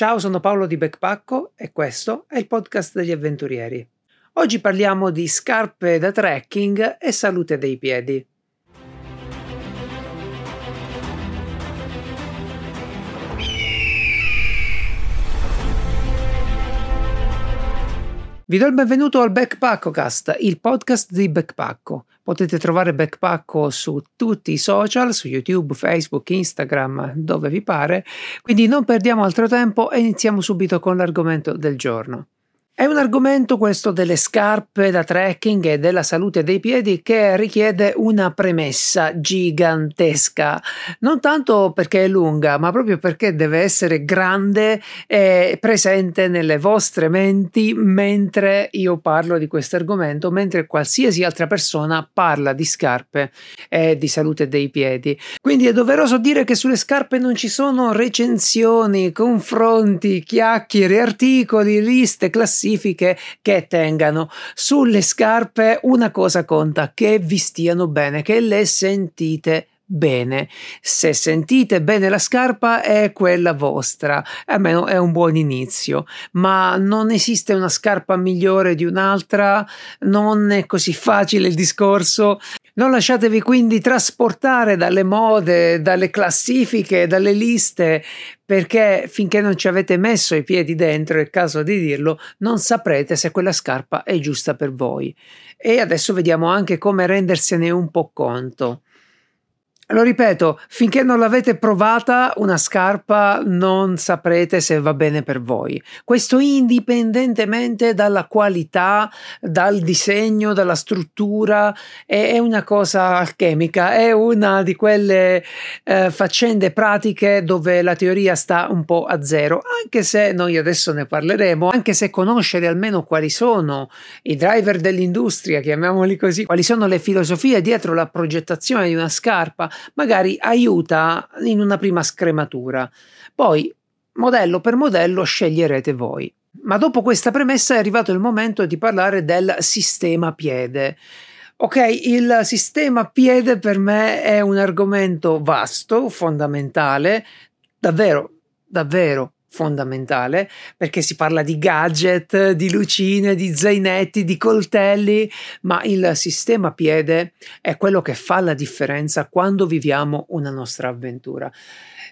Ciao, sono Paolo di Backpacco e questo è il podcast degli avventurieri. Oggi parliamo di scarpe da trekking e salute dei piedi. Vi do il benvenuto al Backpaccocast, il podcast di Backpacco. Potete trovare Backpacco su tutti i social, su YouTube, Facebook, Instagram, dove vi pare. Quindi non perdiamo altro tempo e iniziamo subito con l'argomento del giorno. È un argomento questo delle scarpe da trekking e della salute dei piedi che richiede una premessa gigantesca, non tanto perché è lunga, ma proprio perché deve essere grande e presente nelle vostre menti mentre io parlo di questo argomento, mentre qualsiasi altra persona parla di scarpe e di salute dei piedi. Quindi è doveroso dire che sulle scarpe non ci sono recensioni, confronti, chiacchiere, articoli, liste, classifiche classifiche che tengano. Sulle scarpe una cosa conta, che vi stiano bene, che le sentite bene. Se sentite bene la scarpa è quella vostra, almeno è un buon inizio, ma non esiste una scarpa migliore di un'altra, non è così facile il discorso. Non lasciatevi quindi trasportare dalle mode, dalle classifiche, dalle liste, perché finché non ci avete messo i piedi dentro, è il caso di dirlo, non saprete se quella scarpa è giusta per voi. E adesso vediamo anche come rendersene un po' conto. Lo ripeto, finché non l'avete provata una scarpa non saprete se va bene per voi. Questo indipendentemente dalla qualità, dal disegno, dalla struttura, è, una cosa alchemica, è una di quelle eh, faccende pratiche dove la teoria sta un po' a zero, anche se noi adesso ne parleremo, anche se conoscere almeno quali sono i driver dell'industria, chiamiamoli così, quali sono le filosofie dietro la progettazione di una scarpa, magari aiuta in una prima scrematura. Poi, modello per modello, sceglierete voi. Ma dopo questa premessa è arrivato il momento di parlare del sistema piede. Ok, il sistema piede per me è un argomento vasto, fondamentale, davvero, davvero fondamentale perché si parla di gadget, di lucine, di zainetti, di coltelli, ma il sistema piede è quello che fa la differenza quando viviamo una nostra avventura.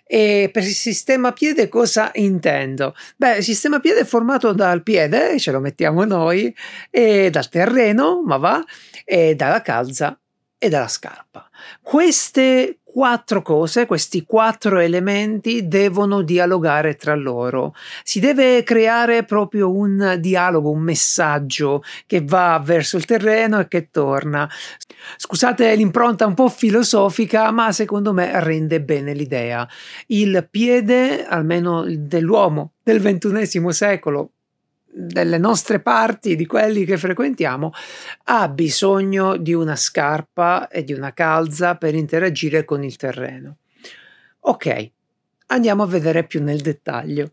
E per il sistema piede cosa intendo? Beh, il sistema piede è formato dal piede, ce lo mettiamo noi, e dal terreno, ma va, e dalla calza e dalla scarpa. Queste quattro cose, questi quattro elementi devono dialogare tra loro. Si deve creare proprio un dialogo, un messaggio che va verso il terreno e che torna. Scusate l'impronta un po' filosofica, ma secondo me rende bene l'idea. Il piede, almeno dell'uomo del ventunesimo secolo, delle nostre parti, di quelli che frequentiamo, ha bisogno di una scarpa e di una calza per interagire con il terreno. Ok, andiamo a vedere più nel dettaglio.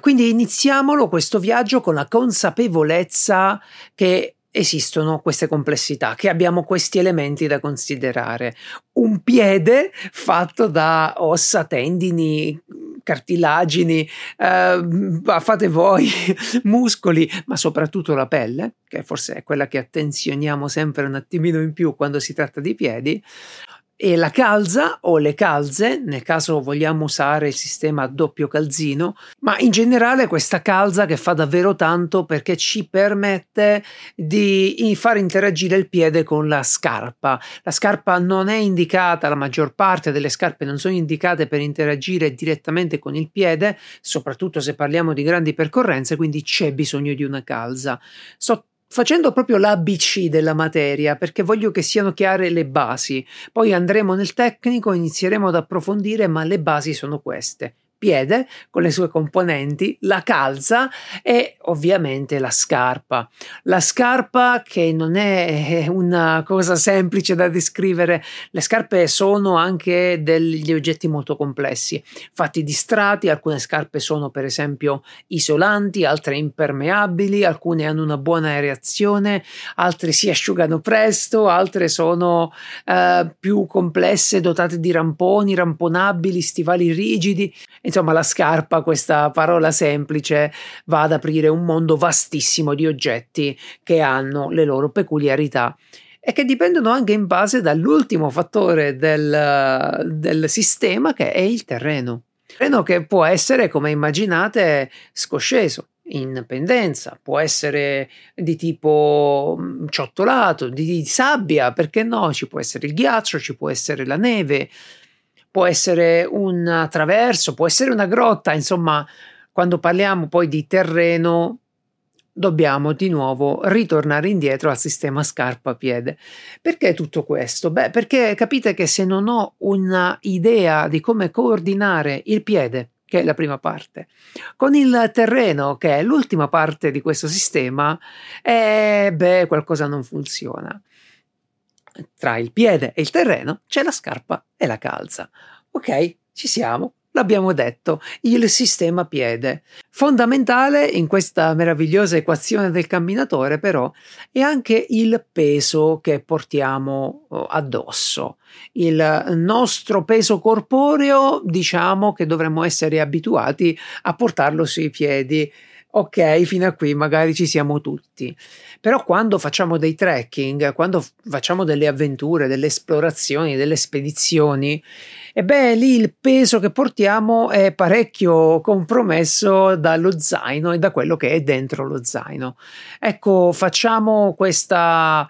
Quindi iniziamolo questo viaggio con la consapevolezza che esistono queste complessità, che abbiamo questi elementi da considerare. Un piede fatto da ossa, tendini, cartilagini, eh, fate voi, muscoli, ma soprattutto la pelle, che forse è quella che attenzioniamo sempre un attimino in più quando si tratta di piedi, e la calza o le calze, nel caso vogliamo usare il sistema doppio calzino, ma in generale questa calza che fa davvero tanto perché ci permette di far interagire il piede con la scarpa. La scarpa non è indicata, la maggior parte delle scarpe non sono indicate per interagire direttamente con il piede, soprattutto se parliamo di grandi percorrenze, quindi c'è bisogno di una calza. So facendo proprio l'ABC della materia, perché voglio che siano chiare le basi. Poi andremo nel tecnico, inizieremo ad approfondire, ma le basi sono queste piede con le sue componenti, la calza e ovviamente la scarpa. La scarpa che non è una cosa semplice da descrivere, le scarpe sono anche degli oggetti molto complessi, fatti di strati, alcune scarpe sono per esempio isolanti, altre impermeabili, alcune hanno una buona aerazione, altre si asciugano presto, altre sono eh, più complesse, dotate di ramponi, ramponabili, stivali rigidi. Insomma la scarpa, questa parola semplice, va ad aprire un mondo vastissimo di oggetti che hanno le loro peculiarità e che dipendono anche in base dall'ultimo fattore del, del sistema che è il terreno. Terreno che può essere, come immaginate, scosceso, in pendenza, può essere di tipo mm, ciottolato, di sabbia, perché no? Ci può essere il ghiaccio, ci può essere la neve, può essere un attraverso, può essere una grotta, insomma, quando parliamo poi di terreno dobbiamo di nuovo ritornare indietro al sistema scarpa-piede. Perché tutto questo? Beh, perché capite che se non ho un'idea di come coordinare il piede, che è la prima parte, con il terreno, che è l'ultima parte di questo sistema, eh, beh, qualcosa non funziona. Tra il piede e il terreno c'è la scarpa e la calza. Ok, ci siamo. L'abbiamo detto, il sistema piede. Fondamentale in questa meravigliosa equazione del camminatore, però, è anche il peso che portiamo oh, addosso. Il nostro peso corporeo, diciamo che dovremmo essere abituati a portarlo sui piedi ok, fino a qui magari ci siamo tutti. Però quando facciamo dei trekking, quando facciamo delle avventure, delle esplorazioni, delle spedizioni, e beh, lì il peso che portiamo è parecchio compromesso dallo zaino e da quello che è dentro lo zaino. Ecco, facciamo questa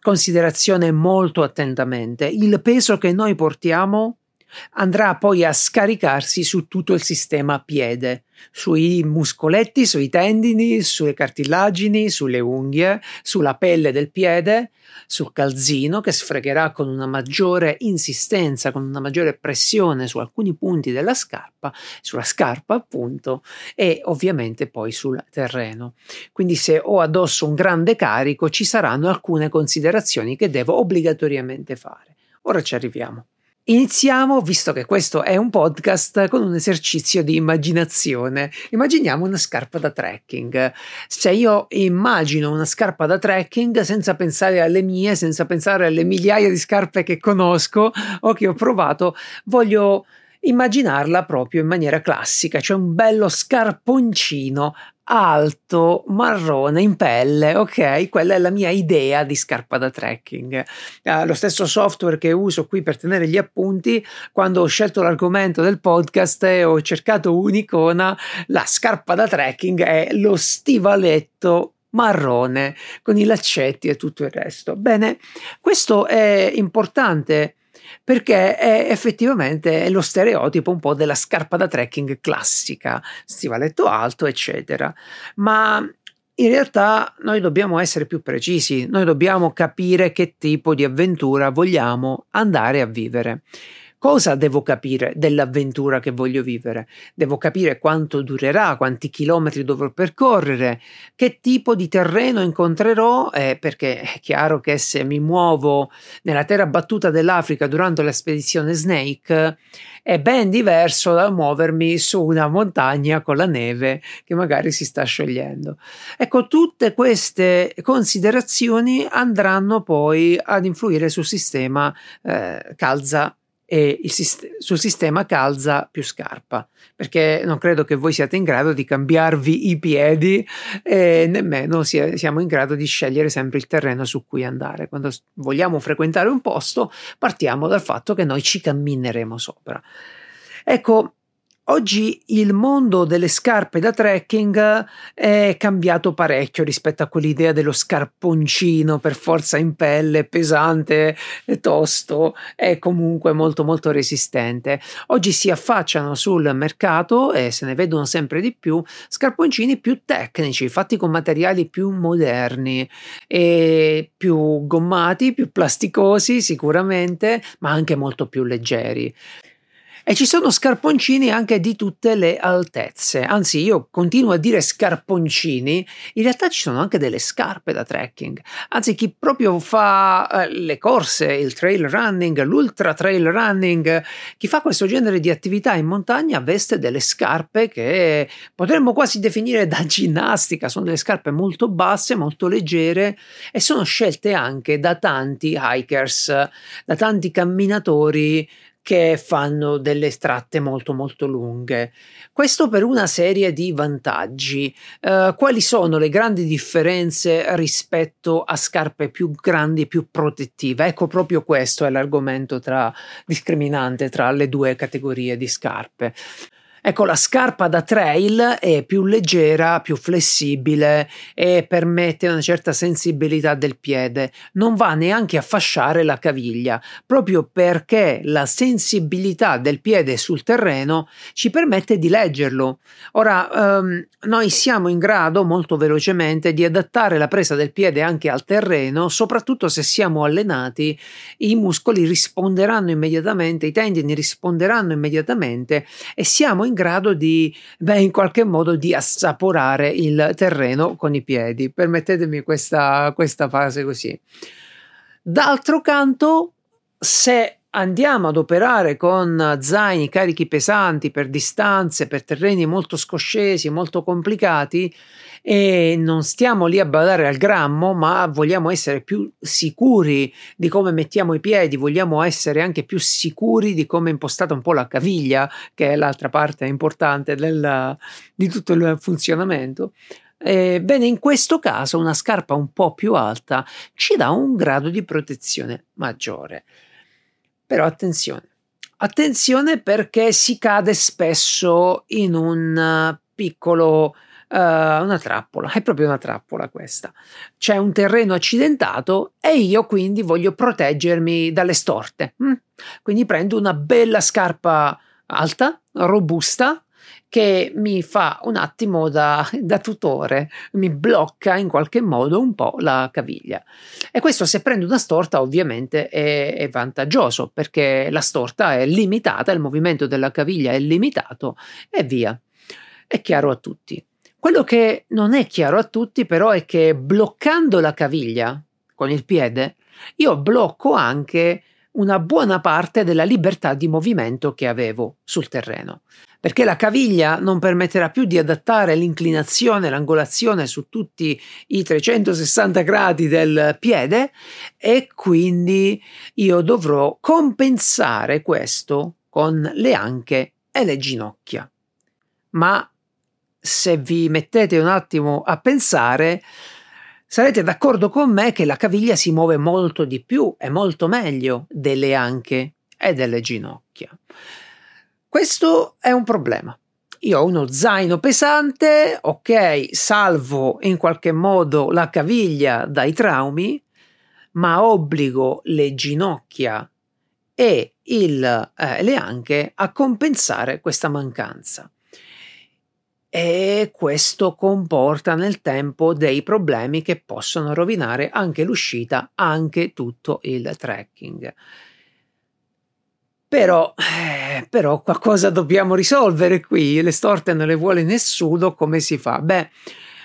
considerazione molto attentamente. Il peso che noi portiamo andrà poi a scaricarsi su tutto il sistema piede, sui muscoletti, sui tendini, sulle cartilagini, sulle unghie, sulla pelle del piede, sul calzino che sfregherà con una maggiore insistenza, con una maggiore pressione su alcuni punti della scarpa, sulla scarpa appunto, e ovviamente poi sul terreno. Quindi se ho addosso un grande carico ci saranno alcune considerazioni che devo obbligatoriamente fare. Ora ci arriviamo. Iniziamo, visto che questo è un podcast, con un esercizio di immaginazione. Immaginiamo una scarpa da trekking. Se io immagino una scarpa da trekking senza pensare alle mie, senza pensare alle migliaia di scarpe che conosco o che ho provato, voglio immaginarla proprio in maniera classica, cioè un bello scarponcino alto, marrone, in pelle, ok? Quella è la mia idea di scarpa da trekking. Uh, lo stesso software che uso qui per tenere gli appunti, quando ho scelto l'argomento del podcast e ho cercato un'icona, la scarpa da trekking è lo stivaletto marrone con i laccetti e tutto il resto. Bene, questo è importante perché è effettivamente lo stereotipo un po' della scarpa da trekking classica, stivaletto alto, eccetera. Ma in realtà noi dobbiamo essere più precisi, noi dobbiamo capire che tipo di avventura vogliamo andare a vivere. Cosa devo capire dell'avventura che voglio vivere? Devo capire quanto durerà, quanti chilometri dovrò percorrere, che tipo di terreno incontrerò, eh, perché è chiaro che se mi muovo nella terra battuta dell'Africa durante la spedizione Snake è ben diverso da muovermi su una montagna con la neve che magari si sta sciogliendo. Ecco, tutte queste considerazioni andranno poi ad influire sul sistema eh, calza e sist- sul sistema calza più scarpa perché non credo che voi siate in grado di cambiarvi i piedi e nemmeno si- siamo in grado di scegliere sempre il terreno su cui andare. Quando vogliamo frequentare un posto partiamo dal fatto che noi ci cammineremo sopra. Ecco Oggi il mondo delle scarpe da trekking è cambiato parecchio rispetto a quell'idea dello scarponcino per forza in pelle, pesante, tosto e comunque molto molto resistente. Oggi si affacciano sul mercato e se ne vedono sempre di più scarponcini più tecnici, fatti con materiali più moderni e più gommati, più plasticosi sicuramente, ma anche molto più leggeri. E ci sono scarponcini anche di tutte le altezze, anzi io continuo a dire scarponcini, in realtà ci sono anche delle scarpe da trekking, anzi chi proprio fa eh, le corse, il trail running, l'ultra trail running, chi fa questo genere di attività in montagna veste delle scarpe che potremmo quasi definire da ginnastica, sono delle scarpe molto basse, molto leggere e sono scelte anche da tanti hikers, da tanti camminatori che fanno delle tratte molto molto lunghe. Questo per una serie di vantaggi. Uh, quali sono le grandi differenze rispetto a scarpe più grandi e più protettive? Ecco, proprio questo è l'argomento tra, discriminante tra le due categorie di scarpe. Ecco, la scarpa da trail è più leggera, più flessibile e permette una certa sensibilità del piede. Non va neanche a fasciare la caviglia, proprio perché la sensibilità del piede sul terreno ci permette di leggerlo. Ora, ehm, noi siamo in grado molto velocemente di adattare la presa del piede anche al terreno, soprattutto se siamo allenati, i muscoli risponderanno immediatamente, i tendini risponderanno immediatamente e siamo in grado di, beh, in qualche modo di assaporare il terreno con i piedi. Permettetemi questa, questa fase così. D'altro canto, se andiamo ad operare con zaini carichi pesanti per distanze, per terreni molto scoscesi, molto complicati e non stiamo lì a badare al grammo, ma vogliamo essere più sicuri di come mettiamo i piedi, vogliamo essere anche più sicuri di come è impostata un po' la caviglia, che è l'altra parte importante del, di tutto il funzionamento. Ebbene, in questo caso una scarpa un po' più alta ci dà un grado di protezione maggiore. Però attenzione, attenzione perché si cade spesso in un piccolo Uh, una trappola, è proprio una trappola questa. C'è un terreno accidentato e io quindi voglio proteggermi dalle storte. Mm? Quindi prendo una bella scarpa alta, robusta, che mi fa un attimo da, da, tutore, mi blocca in qualche modo un po' la caviglia. E questo se prendo una storta ovviamente è, è vantaggioso perché la storta è limitata, il movimento della caviglia è limitato e via. È chiaro a tutti. Quello che non è chiaro a tutti però è che bloccando la caviglia con il piede, io blocco anche una buona parte della libertà di movimento che avevo sul terreno perché la caviglia non permetterà più di adattare l'inclinazione, l'angolazione su tutti i 360 gradi del piede e quindi io dovrò compensare questo con le anche e le ginocchia. Ma se vi mettete un attimo a pensare, sarete d'accordo con me che la caviglia si muove molto di più e molto meglio delle anche e delle ginocchia. Questo è un problema. Io ho uno zaino pesante, ok, salvo in qualche modo la caviglia dai traumi, ma obbligo le ginocchia e il, eh, le anche a compensare questa mancanza. E questo comporta nel tempo dei problemi che possono rovinare anche l'uscita, anche tutto il trekking. Però, eh, però qualcosa dobbiamo risolvere qui, le storte non le vuole nessuno, come si fa? Beh,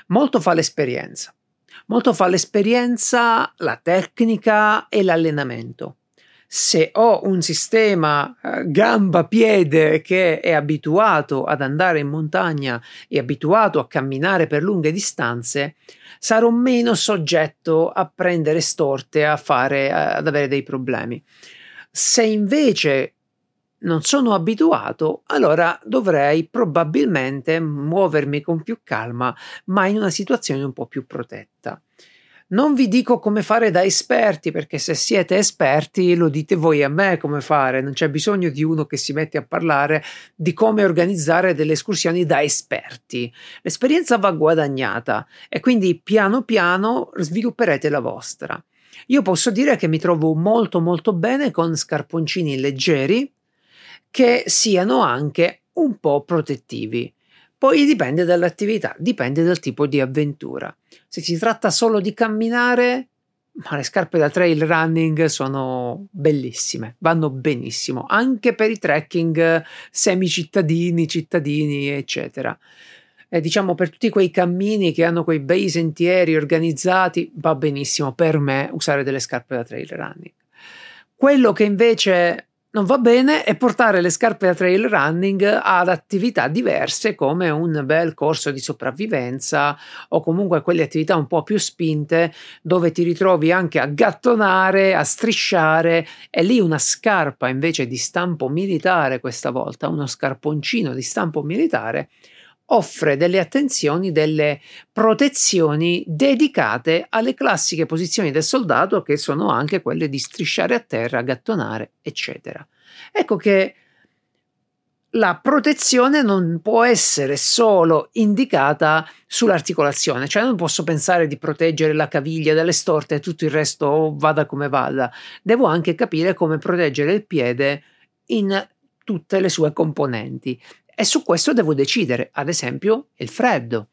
molto fa l'esperienza. Molto fa l'esperienza, la tecnica e l'allenamento. Se ho un sistema eh, gamba-piede che è abituato ad andare in montagna e abituato a camminare per lunghe distanze, sarò meno soggetto a prendere storte, a fare, ad avere dei problemi. Se invece non sono abituato, allora dovrei probabilmente muovermi con più calma, ma in una situazione un po' più protetta. Non vi dico come fare da esperti, perché se siete esperti lo dite voi a me come fare, non c'è bisogno di uno che si mette a parlare di come organizzare delle escursioni da esperti. L'esperienza va guadagnata e quindi piano piano svilupperete la vostra. Io posso dire che mi trovo molto molto bene con scarponcini leggeri che siano anche un po' protettivi. Poi dipende dall'attività, dipende dal tipo di avventura. Se si tratta solo di camminare, ma le scarpe da trail running sono bellissime, vanno benissimo, anche per i trekking semicittadini, cittadini, eccetera eh, diciamo per tutti quei cammini che hanno quei bei sentieri organizzati, va benissimo per me usare delle scarpe da trail running. Quello che invece non va bene è portare le scarpe da trail running ad attività diverse come un bel corso di sopravvivenza o comunque quelle attività un po' più spinte dove ti ritrovi anche a gattonare, a strisciare. E lì una scarpa invece di stampo militare questa volta, uno scarponcino di stampo militare offre delle attenzioni, delle protezioni dedicate alle classiche posizioni del soldato che sono anche quelle di strisciare a terra, gattonare, eccetera. Ecco che la protezione non può essere solo indicata sull'articolazione, cioè non posso pensare di proteggere la caviglia dalle storte e tutto il resto vada come vada, devo anche capire come proteggere il piede in tutte le sue componenti e su questo devo decidere, ad esempio, il freddo.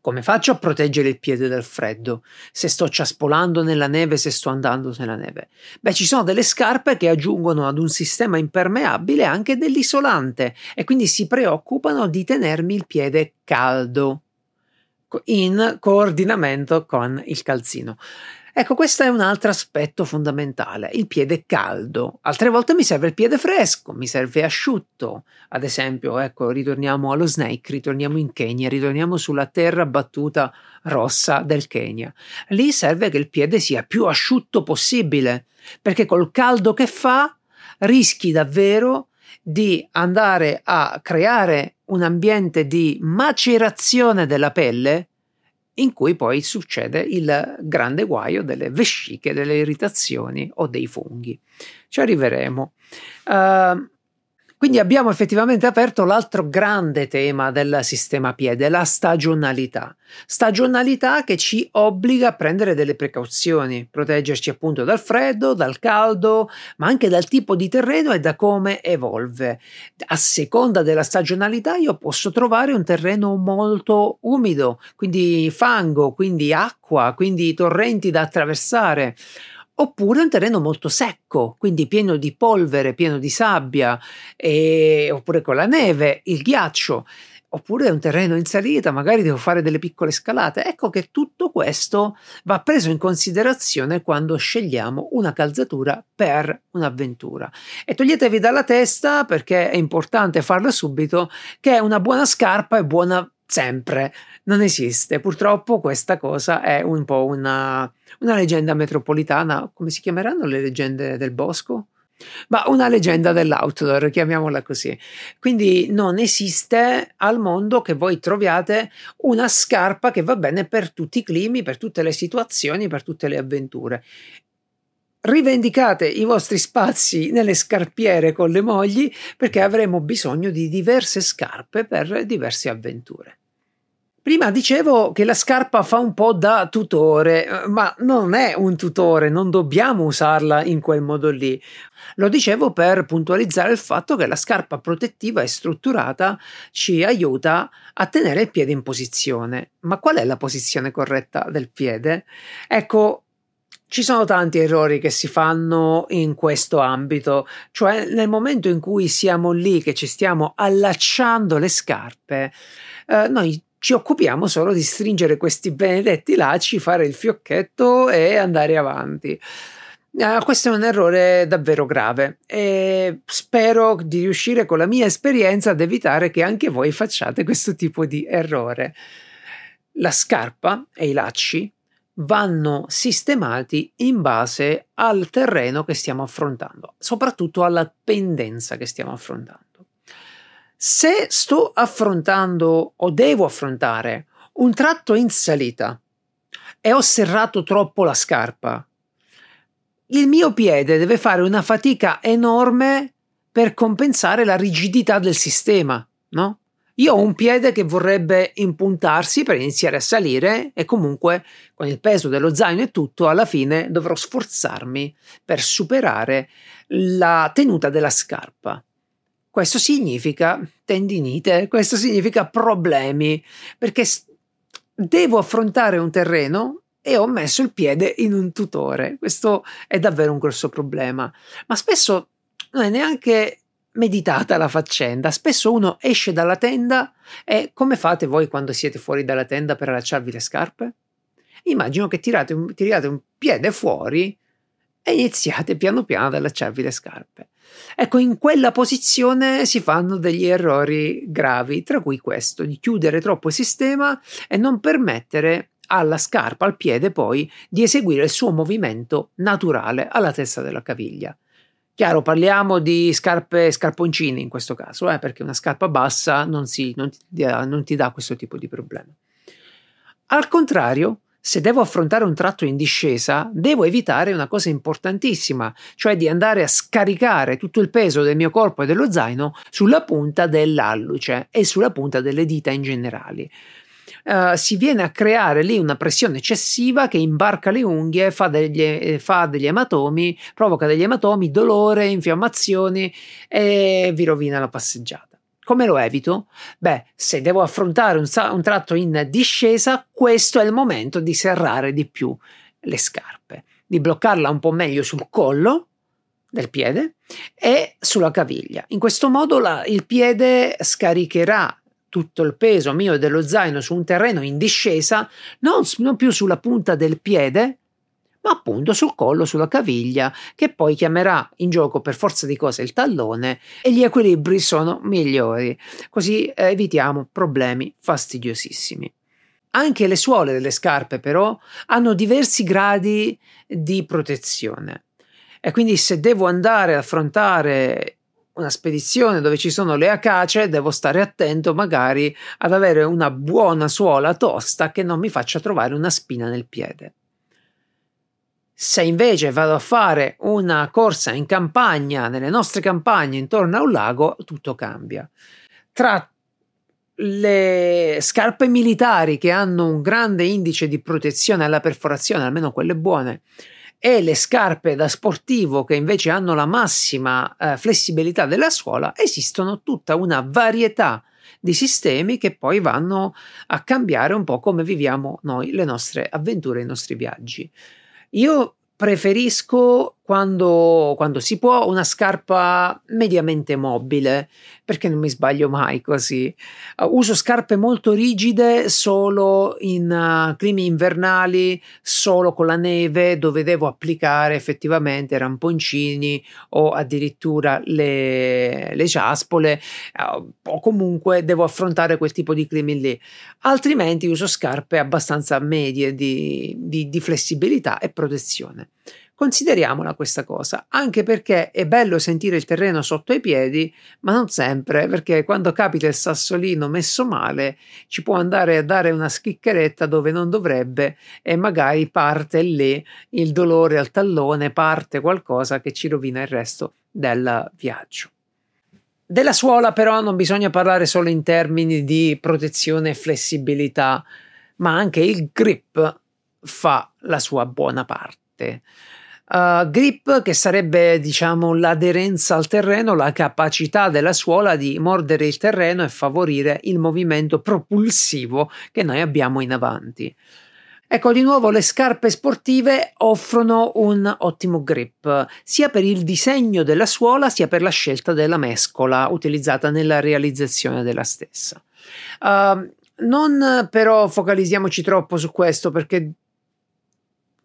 Come faccio a proteggere il piede dal freddo? Se sto ciaspolando nella neve, se sto andando nella neve? Beh, ci sono delle scarpe che aggiungono ad un sistema impermeabile anche dell'isolante e quindi si preoccupano di tenermi il piede caldo in coordinamento con il calzino. Ecco, questo è un altro aspetto fondamentale, il piede caldo. Altre volte mi serve il piede fresco, mi serve asciutto. Ad esempio, ecco, ritorniamo allo snake, ritorniamo in Kenya, ritorniamo sulla terra battuta rossa del Kenya. Lì serve che il piede sia più asciutto possibile, perché col caldo che fa rischi davvero di andare a creare un ambiente di macerazione della pelle in cui poi succede il grande guaio delle vesciche, delle irritazioni o dei funghi. Ci arriveremo. Uh, quindi abbiamo effettivamente aperto l'altro grande tema del sistema piede, la stagionalità. Stagionalità che ci obbliga a prendere delle precauzioni, proteggerci appunto dal freddo, dal caldo, ma anche dal tipo di terreno e da come evolve. A seconda della stagionalità io posso trovare un terreno molto umido, quindi fango, quindi acqua, quindi torrenti da attraversare oppure un terreno molto secco, quindi pieno di polvere, pieno di sabbia, e, oppure con la neve, il ghiaccio, oppure un terreno in salita, magari devo fare delle piccole scalate. Ecco che tutto questo va preso in considerazione quando scegliamo una calzatura per un'avventura. E toglietevi dalla testa, perché è importante farlo subito, che una buona scarpa è buona sempre. Non esiste. Purtroppo questa cosa è un po' una, una leggenda metropolitana. Come si chiameranno le leggende del bosco? Ma una leggenda dell'outdoor, chiamiamola così. Quindi non esiste al mondo che voi troviate una scarpa che va bene per tutti i climi, per tutte le situazioni, per tutte le avventure. Rivendicate i vostri spazi nelle scarpiere con le mogli perché avremo bisogno di diverse scarpe per diverse avventure. Prima dicevo che la scarpa fa un po' da tutore, ma non è un tutore, non dobbiamo usarla in quel modo lì. Lo dicevo per puntualizzare il fatto che la scarpa protettiva e strutturata ci aiuta a tenere il piede in posizione. Ma qual è la posizione corretta del piede? Ecco, ci sono tanti errori che si fanno in questo ambito, cioè nel momento in cui siamo lì che ci stiamo allacciando le scarpe, eh, noi ci occupiamo solo di stringere questi benedetti lacci, fare il fiocchetto e andare avanti. Uh, questo è un errore davvero grave e spero di riuscire con la mia esperienza ad evitare che anche voi facciate questo tipo di errore. La scarpa e i lacci vanno sistemati in base al terreno che stiamo affrontando, soprattutto alla pendenza che stiamo affrontando. Se sto affrontando o devo affrontare un tratto in salita e ho serrato troppo la scarpa, il mio piede deve fare una fatica enorme per compensare la rigidità del sistema, no? Io ho un piede che vorrebbe impuntarsi per iniziare a salire e comunque con il peso dello zaino e tutto alla fine dovrò sforzarmi per superare la tenuta della scarpa. Questo significa tendinite, questo significa problemi, perché devo affrontare un terreno e ho messo il piede in un tutore. Questo è davvero un grosso problema. Ma spesso non è neanche meditata la faccenda. Spesso uno esce dalla tenda e come fate voi quando siete fuori dalla tenda per allacciarvi le scarpe? Immagino che tirate un, tirate un piede fuori e iniziate piano piano ad allacciarvi le scarpe. Ecco, in quella posizione si fanno degli errori gravi, tra cui questo di chiudere troppo il sistema e non permettere alla scarpa, al piede poi, di eseguire il suo movimento naturale alla testa della caviglia. Chiaro, parliamo di scarpe scarponcini in questo caso, eh, perché una scarpa bassa non, si, non, ti non ti dà questo tipo di problema. Al contrario, se devo affrontare un tratto in discesa, devo evitare una cosa importantissima, cioè di andare a scaricare tutto il peso del mio corpo e dello zaino sulla punta dell'alluce e sulla punta delle dita in generale. Uh, si viene a creare lì una pressione eccessiva che imbarca le unghie, fa degli, eh, fa degli ematomi, provoca degli ematomi, dolore, infiammazioni e vi rovina la passeggiata. Come lo evito? Beh, se devo affrontare un, un tratto in discesa, questo è il momento di serrare di più le scarpe, di bloccarla un po' meglio sul collo del piede e sulla caviglia. In questo modo la, il piede scaricherà tutto il peso mio e dello zaino su un terreno in discesa, non, non più sulla punta del piede, ma appunto sul collo, sulla caviglia, che poi chiamerà in gioco per forza di cose il tallone e gli equilibri sono migliori, così eh, evitiamo problemi fastidiosissimi. Anche le suole delle scarpe però hanno diversi gradi di protezione e quindi se devo andare ad affrontare una spedizione dove ci sono le acace, devo stare attento magari ad avere una buona suola tosta che non mi faccia trovare una spina nel piede. Se invece vado a fare una corsa in campagna, nelle nostre campagne intorno a un lago, tutto cambia. Tra le scarpe militari che hanno un grande indice di protezione alla perforazione, almeno quelle buone, e le scarpe da sportivo che invece hanno la massima eh, flessibilità della suola, esistono tutta una varietà di sistemi che poi vanno a cambiare un po' come viviamo noi le nostre avventure, i nostri viaggi. Io preferisco quando, quando, si può una scarpa mediamente mobile. Perché non mi sbaglio mai così? Uh, uso scarpe molto rigide solo in uh, climi invernali solo con la neve dove devo applicare effettivamente ramponcini o addirittura le, le ciaspole. Uh, o comunque devo affrontare quel tipo di climi lì. Altrimenti uso scarpe abbastanza medie di, di, di flessibilità e protezione Consideriamola questa cosa, anche perché è bello sentire il terreno sotto i piedi, ma non sempre, perché quando capita il sassolino messo male ci può andare a dare una schiccheretta dove non dovrebbe e magari parte lì il dolore al tallone, parte qualcosa che ci rovina il resto del viaggio. Della suola però non bisogna parlare solo in termini di protezione e flessibilità, ma anche il grip fa la sua buona parte. Uh, grip che sarebbe diciamo l'aderenza al terreno, la capacità della suola di mordere il terreno e favorire il movimento propulsivo che noi abbiamo in avanti. Ecco, di nuovo le scarpe sportive offrono un ottimo grip, sia per il disegno della suola sia per la scelta della mescola utilizzata nella realizzazione della stessa. Uh, non però focalizziamoci troppo su questo perché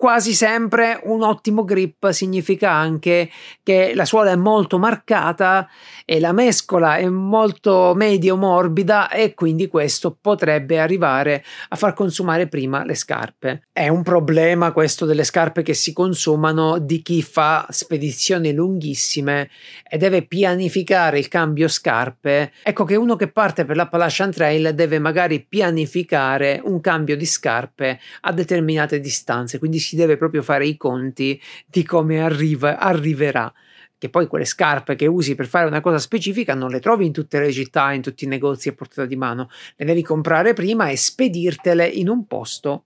quasi sempre un ottimo grip significa anche che la suola è molto marcata e la mescola è molto medio morbida e quindi questo potrebbe arrivare a far consumare prima le scarpe. È un problema questo delle scarpe che si consumano di chi fa spedizioni lunghissime e deve pianificare il cambio scarpe. Ecco che uno che parte per l'Appalachian Trail deve magari pianificare un cambio di scarpe a determinate distanze, quindi si si deve proprio fare i conti di come arriva, arriverà. Che poi quelle scarpe che usi per fare una cosa specifica non le trovi in tutte le città, in tutti i negozi a portata di mano, le devi comprare prima e spedirtele in un posto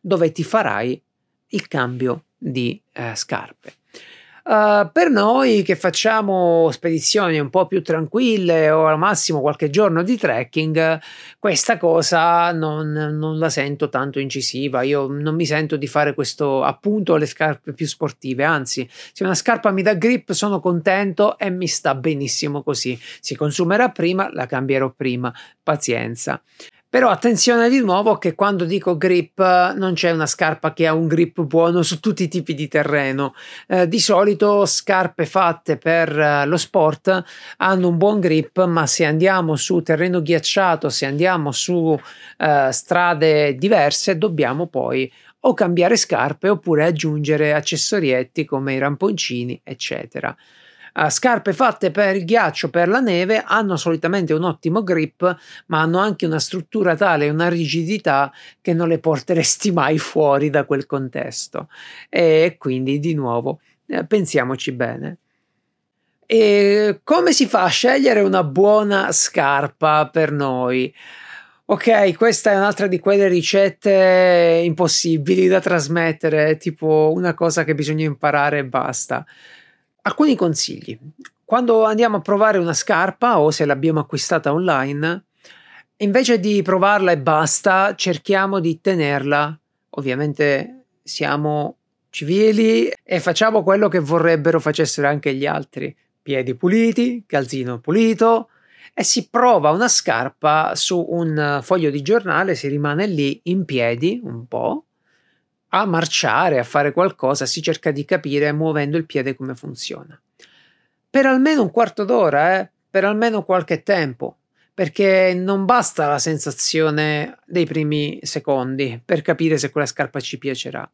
dove ti farai il cambio di eh, scarpe. Uh, per noi che facciamo spedizioni un po' più tranquille o al massimo qualche giorno di trekking, questa cosa non, non, la sento tanto incisiva. Io non mi sento di fare questo appunto alle scarpe più sportive, anzi, se una scarpa mi dà grip sono contento e mi sta benissimo così. Si consumerà prima, la cambierò prima, pazienza. Però attenzione di nuovo che quando dico grip non c'è una scarpa che ha un grip buono su tutti i tipi di terreno. Eh, di solito scarpe fatte per eh, lo sport hanno un buon grip, ma se andiamo su terreno ghiacciato, se andiamo su eh, strade diverse, dobbiamo poi o cambiare scarpe oppure aggiungere accessorietti come i ramponcini, eccetera uh, scarpe fatte per il ghiaccio, per la neve, hanno solitamente un ottimo grip, ma hanno anche una struttura tale, una rigidità che non le porteresti mai fuori da quel contesto. E quindi, di nuovo, eh, pensiamoci bene. E come si fa a scegliere una buona scarpa per noi? Ok, questa è un'altra di quelle ricette impossibili da trasmettere, tipo una cosa che bisogna imparare e basta. Alcuni consigli. Quando andiamo a provare una scarpa o se l'abbiamo acquistata online, invece di provarla e basta, cerchiamo di tenerla. Ovviamente siamo civili e facciamo quello che vorrebbero facessero anche gli altri. Piedi puliti, calzino pulito e si prova una scarpa su un foglio di giornale, si rimane lì in piedi un po' a marciare, a fare qualcosa, si cerca di capire muovendo il piede come funziona. Per almeno un quarto d'ora, eh? per almeno qualche tempo, perché non basta la sensazione dei primi secondi per capire se quella scarpa ci piacerà.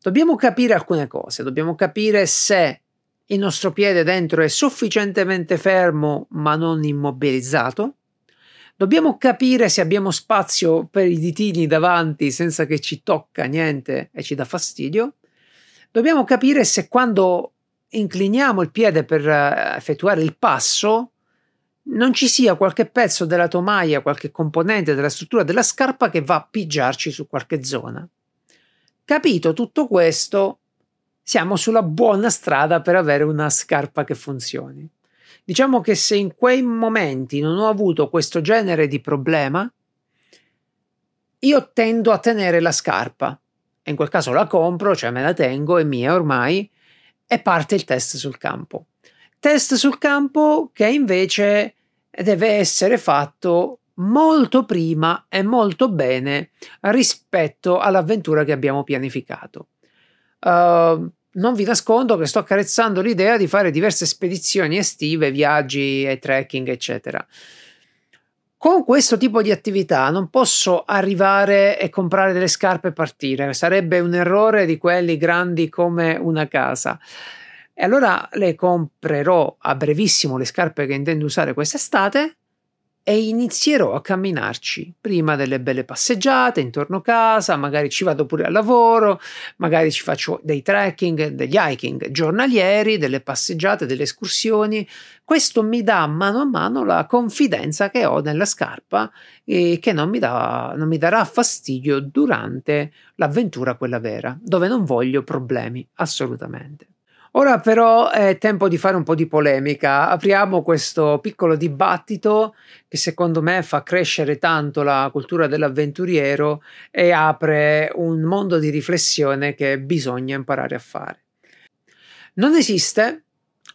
Dobbiamo capire alcune cose, dobbiamo capire se il nostro piede dentro è sufficientemente fermo ma non immobilizzato, Dobbiamo capire se abbiamo spazio per i ditini davanti senza che ci tocca niente e ci dà fastidio. Dobbiamo capire se quando incliniamo il piede per eh, effettuare il passo non ci sia qualche pezzo della tomaia, qualche componente della struttura della scarpa che va a pigiarci su qualche zona. Capito tutto questo, siamo sulla buona strada per avere una scarpa che funzioni. Diciamo che se in quei momenti non ho avuto questo genere di problema, io tendo a tenere la scarpa. E in quel caso la compro, cioè me la tengo, è mia ormai, e parte il test sul campo. Test sul campo che invece deve essere fatto molto prima e molto bene rispetto all'avventura che abbiamo pianificato. Uh, non vi nascondo che sto accarezzando l'idea di fare diverse spedizioni estive, viaggi e trekking, eccetera. Con questo tipo di attività non posso arrivare e comprare delle scarpe e partire, sarebbe un errore di quelli grandi come una casa. E allora le comprerò a brevissimo le scarpe che intendo usare quest'estate e inizierò a camminarci prima delle belle passeggiate intorno a casa, magari ci vado pure al lavoro, magari ci faccio dei trekking, degli hiking giornalieri, delle passeggiate, delle escursioni. Questo mi dà mano a mano la confidenza che ho nella scarpa e che non mi, dà, non mi darà fastidio durante l'avventura quella vera, dove non voglio problemi assolutamente. Ora però è tempo di fare un po' di polemica. Apriamo questo piccolo dibattito che secondo me fa crescere tanto la cultura dell'avventuriero e apre un mondo di riflessione che bisogna imparare a fare. Non esiste,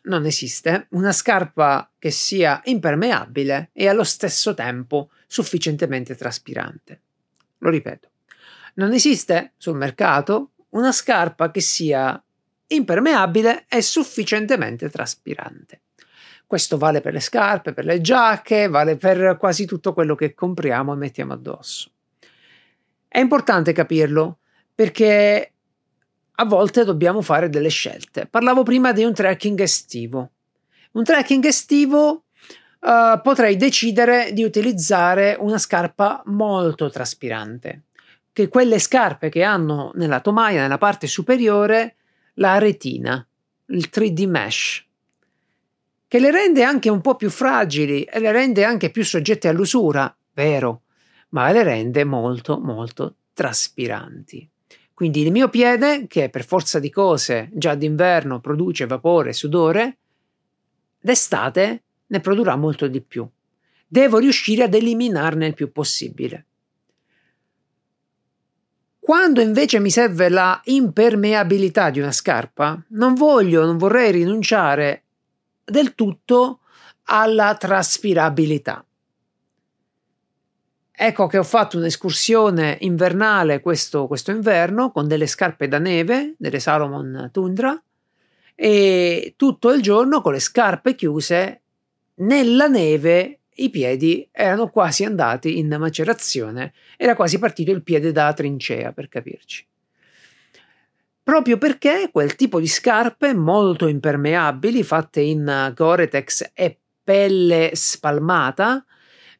non esiste una scarpa che sia impermeabile e allo stesso tempo sufficientemente traspirante. Lo ripeto, non esiste sul mercato una scarpa che sia impermeabile e sufficientemente traspirante. Questo vale per le scarpe, per le giacche, vale per quasi tutto quello che compriamo e mettiamo addosso. È importante capirlo perché a volte dobbiamo fare delle scelte. Parlavo prima di un trekking estivo. Un trekking estivo uh, potrei decidere di utilizzare una scarpa molto traspirante, che quelle scarpe che hanno nella tomaia, nella parte superiore, la retina, il 3D mesh, che le rende anche un po' più fragili e le rende anche più soggette all'usura, vero, ma le rende molto molto traspiranti. Quindi il mio piede, che per forza di cose già d'inverno produce vapore e sudore, d'estate ne produrrà molto di più. Devo riuscire ad eliminarne il più possibile. Quando invece mi serve la impermeabilità di una scarpa, non voglio, non vorrei rinunciare del tutto alla traspirabilità. Ecco che ho fatto un'escursione invernale questo, questo inverno con delle scarpe da neve, delle Salomon Tundra, e tutto il giorno con le scarpe chiuse nella neve i piedi erano quasi andati in macerazione, era quasi partito il piede da trincea per capirci. Proprio perché quel tipo di scarpe molto impermeabili, fatte in Gore-Tex e pelle spalmata,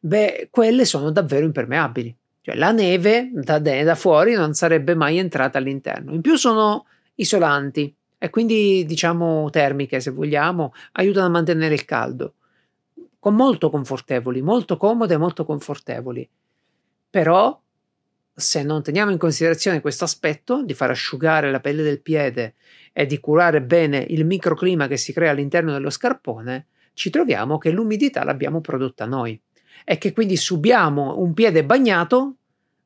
beh, quelle sono davvero impermeabili. Cioè la neve da, da fuori non sarebbe mai entrata all'interno. In più sono isolanti e quindi diciamo termiche se vogliamo, aiutano a mantenere il caldo con molto confortevoli, molto comode e molto confortevoli. Però, se non teniamo in considerazione questo aspetto di far asciugare la pelle del piede e di curare bene il microclima che si crea all'interno dello scarpone, ci troviamo che l'umidità l'abbiamo prodotta noi e che quindi subiamo un piede bagnato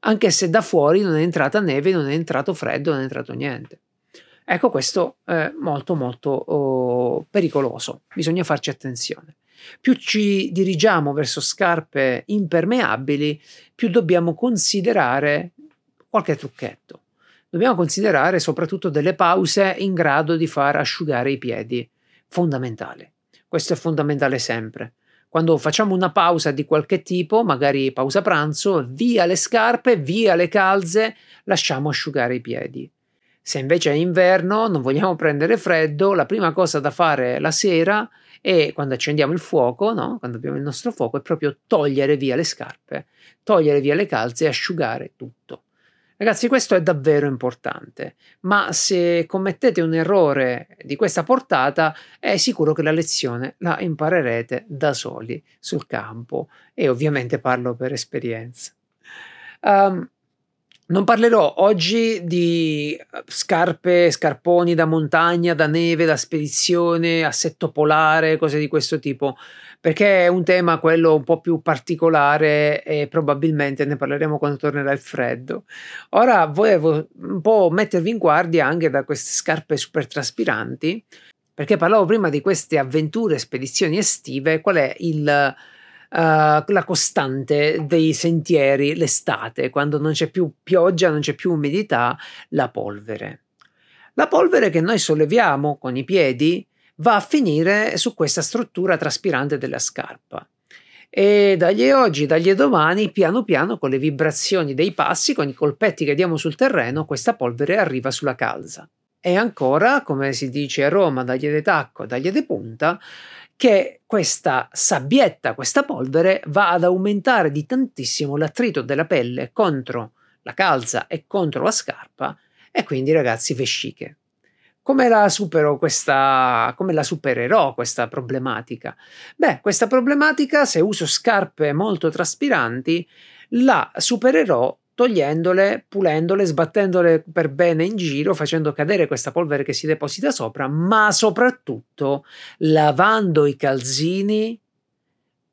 anche se da fuori non è entrata neve, non è entrato freddo, non è entrato niente. Ecco, questo è molto molto oh, pericoloso, bisogna farci attenzione. Più ci dirigiamo verso scarpe impermeabili, più dobbiamo considerare qualche trucchetto. Dobbiamo considerare soprattutto delle pause in grado di far asciugare i piedi. Fondamentale. Questo è fondamentale sempre. Quando facciamo una pausa di qualche tipo, magari pausa pranzo, via le scarpe, via le calze, lasciamo asciugare i piedi. Se invece è inverno, non vogliamo prendere freddo, la prima cosa da fare la sera e quando accendiamo il fuoco, no? quando abbiamo il nostro fuoco, è proprio togliere via le scarpe, togliere via le calze e asciugare tutto. Ragazzi, questo è davvero importante, ma se commettete un errore di questa portata, è sicuro che la lezione la imparerete da soli sul campo e ovviamente parlo per esperienza. Um, non parlerò oggi di eh, scarpe, scarponi da montagna, da neve, da spedizione, assetto polare, cose di questo tipo, perché è un tema quello un po' più particolare e probabilmente ne parleremo quando tornerà il freddo. Ora volevo un po' mettervi in guardia anche da queste scarpe super traspiranti, perché parlavo prima di queste avventure, spedizioni estive, qual è il la costante dei sentieri l'estate, quando non c'è più pioggia, non c'è più umidità, la polvere. La polvere che noi solleviamo con i piedi va a finire su questa struttura traspirante della scarpa. E dagli oggi, dagli domani, piano piano, con le vibrazioni dei passi, con i colpetti che diamo sul terreno, questa polvere arriva sulla calza. E ancora, come si dice a Roma, dagli de tacco, dagli de punta, che questa sabbietta, questa polvere, va ad aumentare di tantissimo l'attrito della pelle contro la calza e contro la scarpa e quindi ragazzi vesciche. Come la questa, come la supererò questa problematica? Beh, questa problematica, se uso scarpe molto traspiranti, la supererò togliendole, pulendole, sbattendole per bene in giro, facendo cadere questa polvere che si deposita sopra, ma soprattutto lavando i calzini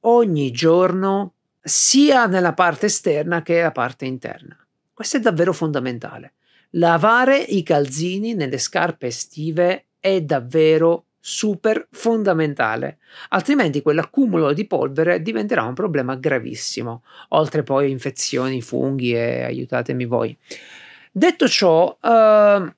ogni giorno, sia nella parte esterna che nella parte interna. Questo è davvero fondamentale. Lavare i calzini nelle scarpe estive è davvero super fondamentale, altrimenti quell'accumulo di polvere diventerà un problema gravissimo, oltre poi infezioni, funghi e aiutatemi voi. Detto ciò, uh,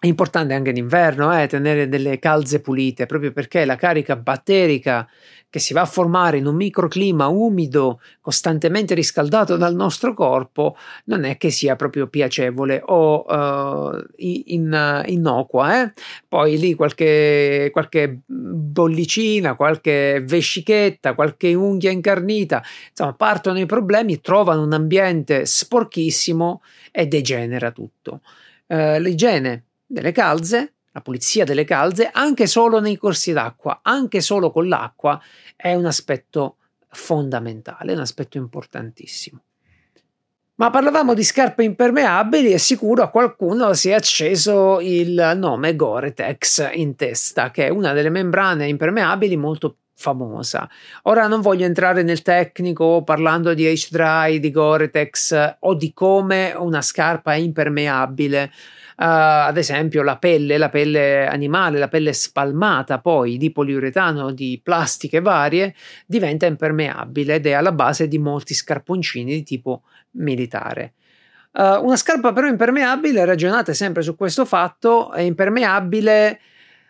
è importante anche in inverno eh, tenere delle calze pulite, proprio perché la carica batterica che si va a formare in un microclima umido, costantemente riscaldato dal nostro corpo, non è che sia proprio piacevole o uh, in, innocua. Eh? Poi lì qualche, qualche bollicina, qualche vescichetta, qualche unghia incarnita, insomma, partono i problemi, trovano un ambiente sporchissimo e degenera tutto. Uh, l'igiene delle calze, la pulizia delle calze, anche solo nei corsi d'acqua, anche solo con l'acqua, è un aspetto fondamentale, un aspetto importantissimo. Ma parlavamo di scarpe impermeabili e sicuro a qualcuno si è acceso il nome Gore-Tex in testa, che è una delle membrane impermeabili molto famosa. Ora non voglio entrare nel tecnico parlando di H-Dry, di Gore-Tex o di come una scarpa è impermeabile. Uh, ad esempio la pelle, la pelle animale, la pelle spalmata poi di poliuretano, di plastiche varie, diventa impermeabile ed è alla base di molti scarponcini di tipo militare. Uh, una scarpa però impermeabile, ragionate sempre su questo fatto, è impermeabile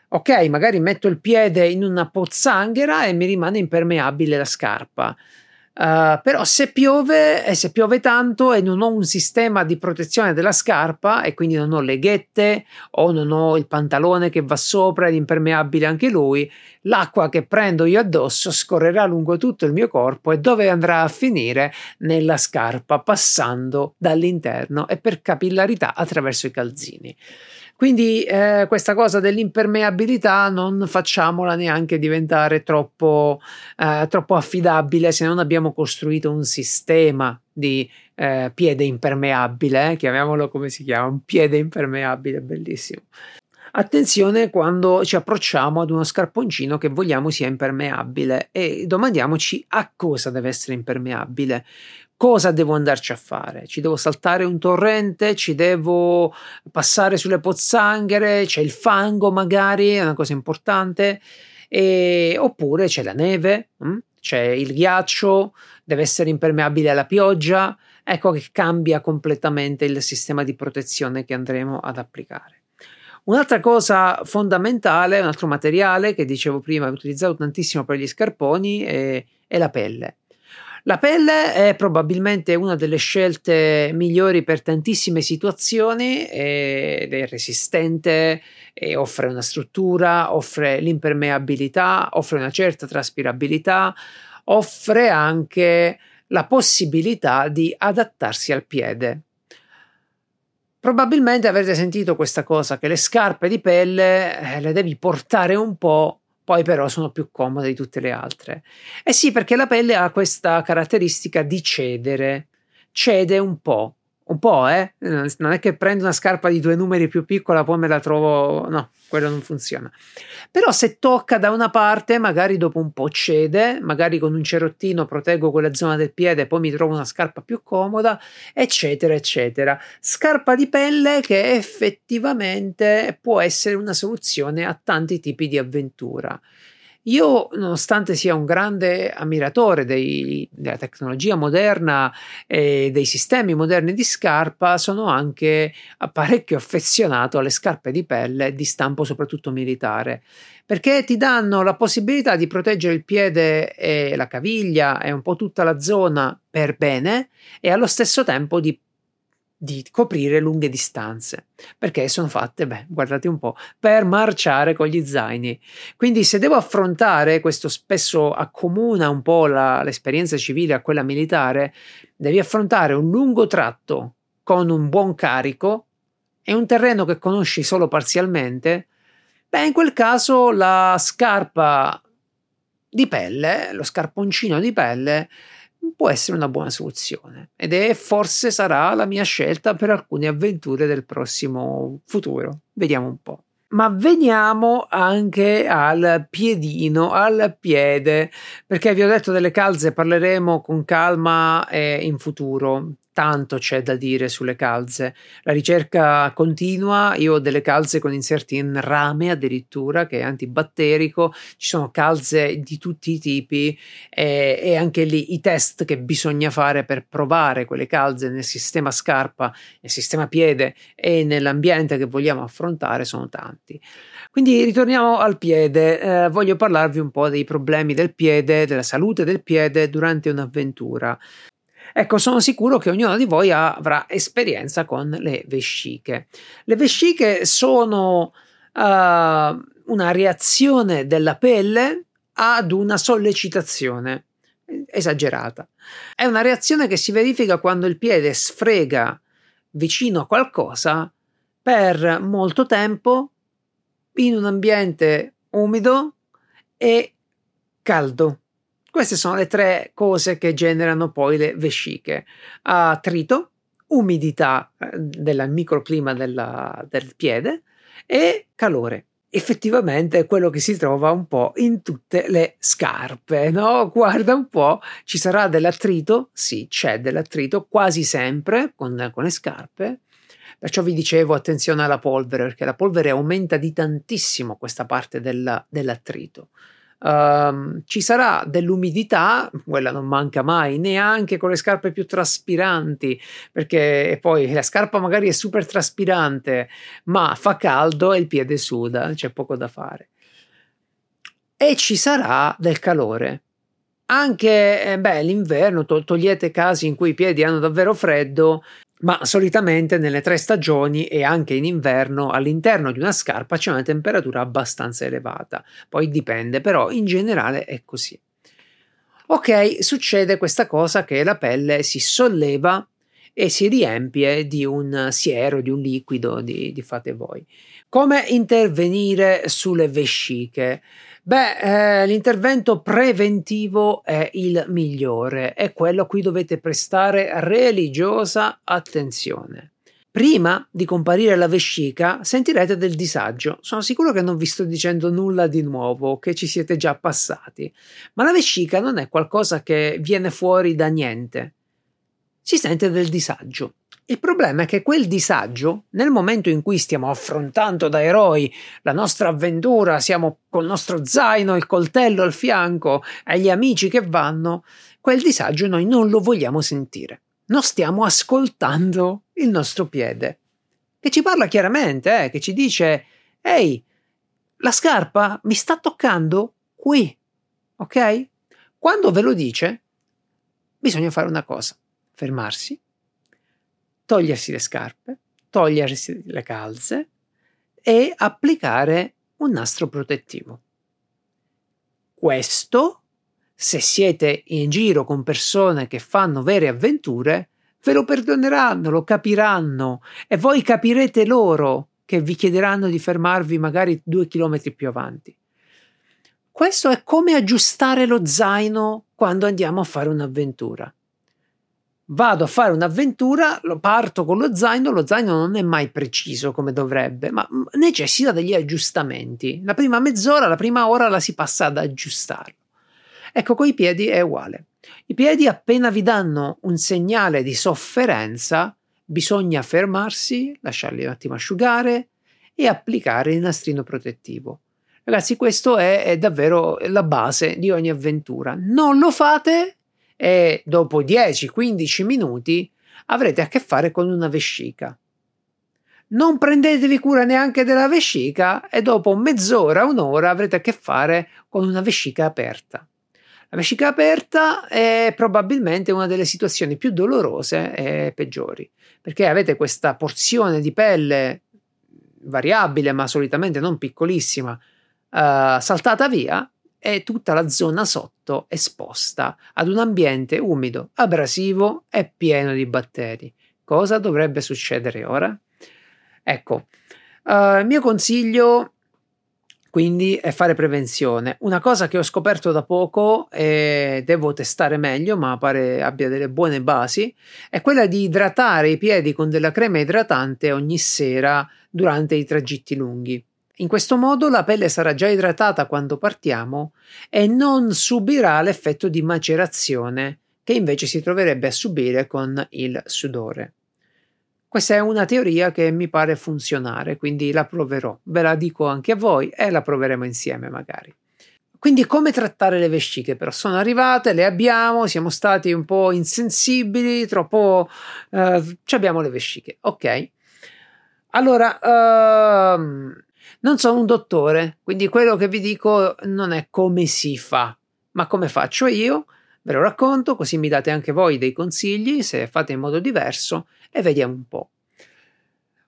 ok, magari metto il piede in una pozzanghera e mi rimane impermeabile la scarpa. Uh, però se piove e se piove tanto e non ho un sistema di protezione della scarpa e quindi non ho le ghette o non ho il pantalone che va sopra ed impermeabile anche lui, l'acqua che prendo io addosso scorrerà lungo tutto il mio corpo e dove andrà a finire? Nella scarpa, passando dall'interno e per capillarità attraverso i calzini. Quindi eh, questa cosa dell'impermeabilità non facciamola neanche diventare troppo, eh, troppo affidabile se non abbiamo costruito un sistema di eh, piede impermeabile, eh, chiamiamolo come si chiama, un piede impermeabile, bellissimo. Attenzione quando ci approcciamo ad uno scarponcino che vogliamo sia impermeabile e domandiamoci a cosa deve essere impermeabile cosa devo andarci a fare? Ci devo saltare un torrente? Ci devo passare sulle pozzanghere? C'è il fango magari, è una cosa importante. E, oppure c'è la neve, mh? Hm? c'è il ghiaccio, deve essere impermeabile alla pioggia. Ecco che cambia completamente il sistema di protezione che andremo ad applicare. Un'altra cosa fondamentale, un altro materiale che dicevo prima utilizzato tantissimo per gli scarponi è, è la pelle. La pelle è probabilmente una delle scelte migliori per tantissime situazioni ed è resistente, offre una struttura, offre l'impermeabilità, offre una certa traspirabilità, offre anche la possibilità di adattarsi al piede. Probabilmente avrete sentito questa cosa che le scarpe di pelle eh, le devi portare un po' poi però sono più comode di tutte le altre. Eh sì, perché la pelle ha questa caratteristica di cedere, cede un po', un po', eh? Non è che prendo una scarpa di due numeri più piccola, poi me la trovo. No, quello non funziona. Però se tocca da una parte, magari dopo un po' cede, magari con un cerottino proteggo quella zona del piede, poi mi trovo una scarpa più comoda, eccetera, eccetera. Scarpa di pelle che effettivamente può essere una soluzione a tanti tipi di avventura. Io, nonostante sia un grande ammiratore dei, della tecnologia moderna e dei sistemi moderni di scarpa, sono anche parecchio affezionato alle scarpe di pelle di stampo soprattutto militare, perché ti danno la possibilità di proteggere il piede e la caviglia e un po' tutta la zona per bene e allo stesso tempo di di coprire lunghe distanze, perché sono fatte, beh, guardate un po', per marciare con gli zaini. Quindi se devo affrontare, questo spesso accomuna un po' la, l'esperienza civile a quella militare, devi affrontare un lungo tratto con un buon carico e un terreno che conosci solo parzialmente, beh, in quel caso la scarpa di pelle, lo scarponcino di pelle, può essere una buona soluzione ed è forse sarà la mia scelta per alcune avventure del prossimo futuro. Vediamo un po'. Ma veniamo anche al piedino, al piede, perché vi ho detto delle calze parleremo con calma eh, in futuro tanto c'è da dire sulle calze. La ricerca continua, io ho delle calze con inserti in rame addirittura, che è antibatterico, ci sono calze di tutti i tipi e, e anche lì i test che bisogna fare per provare quelle calze nel sistema scarpa, nel sistema piede e nell'ambiente che vogliamo affrontare sono tanti. Quindi ritorniamo al piede, eh, voglio parlarvi un po' dei problemi del piede, della salute del piede durante un'avventura. Ecco, sono sicuro che ognuno di voi avrà esperienza con le vesciche. Le vesciche sono uh, una reazione della pelle ad una sollecitazione esagerata. È una reazione che si verifica quando il piede sfrega vicino a qualcosa per molto tempo in un ambiente umido e caldo. Queste sono le tre cose che generano poi le vesciche. Attrito, umidità eh, del microclima della, del piede e calore. effettivamente è quello che si trova un po' in tutte le scarpe, no? Guarda un po', ci sarà dell'attrito? Sì, c'è dell'attrito quasi sempre con, con le scarpe. Perciò vi dicevo attenzione alla polvere, perché la polvere aumenta di tantissimo questa parte della, dell'attrito. Uh, ci sarà dell'umidità, quella non manca mai, neanche con le scarpe più traspiranti, perché poi la scarpa magari è super traspirante, ma fa caldo e il piede suda, c'è poco da fare. E ci sarà del calore. Anche eh, beh, l'inverno, to- togliete casi in cui i piedi hanno davvero freddo, ma solitamente nelle tre stagioni e anche in inverno all'interno di una scarpa c'è una temperatura abbastanza elevata. Poi dipende, però in generale è così. Ok, succede questa cosa che la pelle si solleva e si riempie di un siero, di un liquido, di, di fate voi. Come intervenire sulle vesciche? Beh, eh, l'intervento preventivo è il migliore, è quello a cui dovete prestare religiosa attenzione. Prima di comparire la vescica sentirete del disagio. Sono sicuro che non vi sto dicendo nulla di nuovo, che ci siete già passati. Ma la vescica non è qualcosa che viene fuori da niente. Si sente del disagio. Il problema è che quel disagio, nel momento in cui stiamo affrontando da eroi la nostra avventura, siamo col nostro zaino, il coltello al fianco e gli amici che vanno, quel disagio noi non lo vogliamo sentire. Non stiamo ascoltando il nostro piede, che ci parla chiaramente, eh, che ci dice: Ehi, la scarpa mi sta toccando qui, ok? Quando ve lo dice, bisogna fare una cosa: fermarsi togliersi le scarpe, togliersi le calze e applicare un nastro protettivo. Questo, se siete in giro con persone che fanno vere avventure, ve lo perdoneranno, lo capiranno e voi capirete loro che vi chiederanno di fermarvi magari due chilometri più avanti. Questo è come aggiustare lo zaino quando andiamo a fare un'avventura vado a fare un'avventura, parto con lo zaino, lo zaino non è mai preciso come dovrebbe, ma necessita degli aggiustamenti. La prima mezz'ora, la prima ora la si passa ad aggiustarlo. Ecco, con i piedi è uguale. I piedi appena vi danno un segnale di sofferenza, bisogna fermarsi, lasciarli un attimo asciugare e applicare il nastrino protettivo. Ragazzi, questo è, è davvero la base di ogni avventura. Non lo fate e dopo 10-15 minuti avrete a che fare con una vescica. Non prendetevi cura neanche della vescica e dopo mezz'ora, un'ora avrete a che fare con una vescica aperta. La vescica aperta è probabilmente una delle situazioni più dolorose e peggiori, perché avete questa porzione di pelle variabile, ma solitamente non piccolissima, uh, saltata via e tutta la zona sotto esposta ad un ambiente umido, abrasivo e pieno di batteri. Cosa dovrebbe succedere ora? Ecco, uh, il mio consiglio quindi è fare prevenzione. Una cosa che ho scoperto da poco e devo testare meglio, ma pare abbia delle buone basi, è quella di idratare i piedi con della crema idratante ogni sera durante i tragitti lunghi. In questo modo la pelle sarà già idratata quando partiamo e non subirà l'effetto di macerazione che invece si troverebbe a subire con il sudore. Questa è una teoria che mi pare funzionare, quindi la proverò. Ve la dico anche a voi e la proveremo insieme magari. Quindi come trattare le vesciche? Però sono arrivate, le abbiamo, siamo stati un po' insensibili, troppo... Uh, abbiamo le vesciche. Ok. Allora, uh, non sono un dottore, quindi quello che vi dico non è come si fa, ma come faccio io. Ve lo racconto, così mi date anche voi dei consigli se fate in modo diverso e vediamo un po'.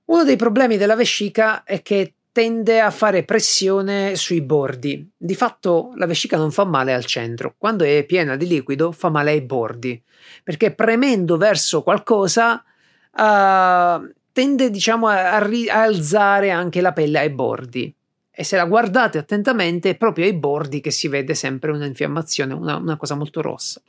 Uno dei problemi della vescica è che tende a fare pressione sui bordi. Di fatto la vescica non fa male al centro, quando è piena di liquido fa male ai bordi, perché premendo verso qualcosa uh, tende diciamo a, ri- a alzare anche la pelle ai bordi e se la guardate attentamente è proprio ai bordi che si vede sempre un'infiammazione, una, una cosa molto rossa.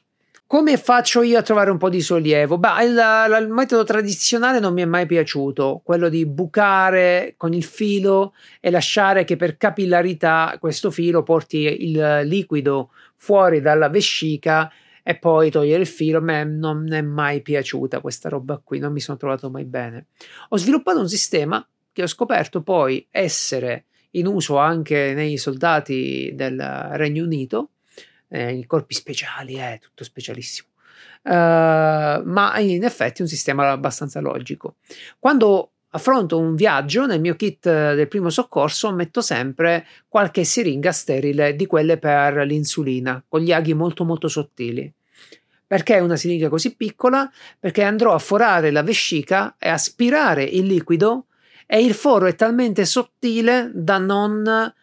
come faccio io a trovare un po' di sollievo? Beh, il, il, metodo tradizionale non mi è mai piaciuto, quello di bucare con il filo e lasciare che per capillarità questo filo porti il liquido fuori dalla vescica e poi togliere il filo. A me non è mai piaciuta questa roba qui, non mi sono trovato mai bene. Ho sviluppato un sistema che ho scoperto poi essere in uso anche nei soldati del Regno Unito eh, i corpi speciali, è tutto specialissimo. Uh, ma in effetti un sistema abbastanza logico. Quando affronto un viaggio, nel mio kit del primo soccorso metto sempre qualche siringa sterile di quelle per l'insulina, con gli aghi molto molto sottili. Perché una siringa così piccola? Perché andrò a forare la vescica e aspirare il liquido e il foro è talmente sottile da non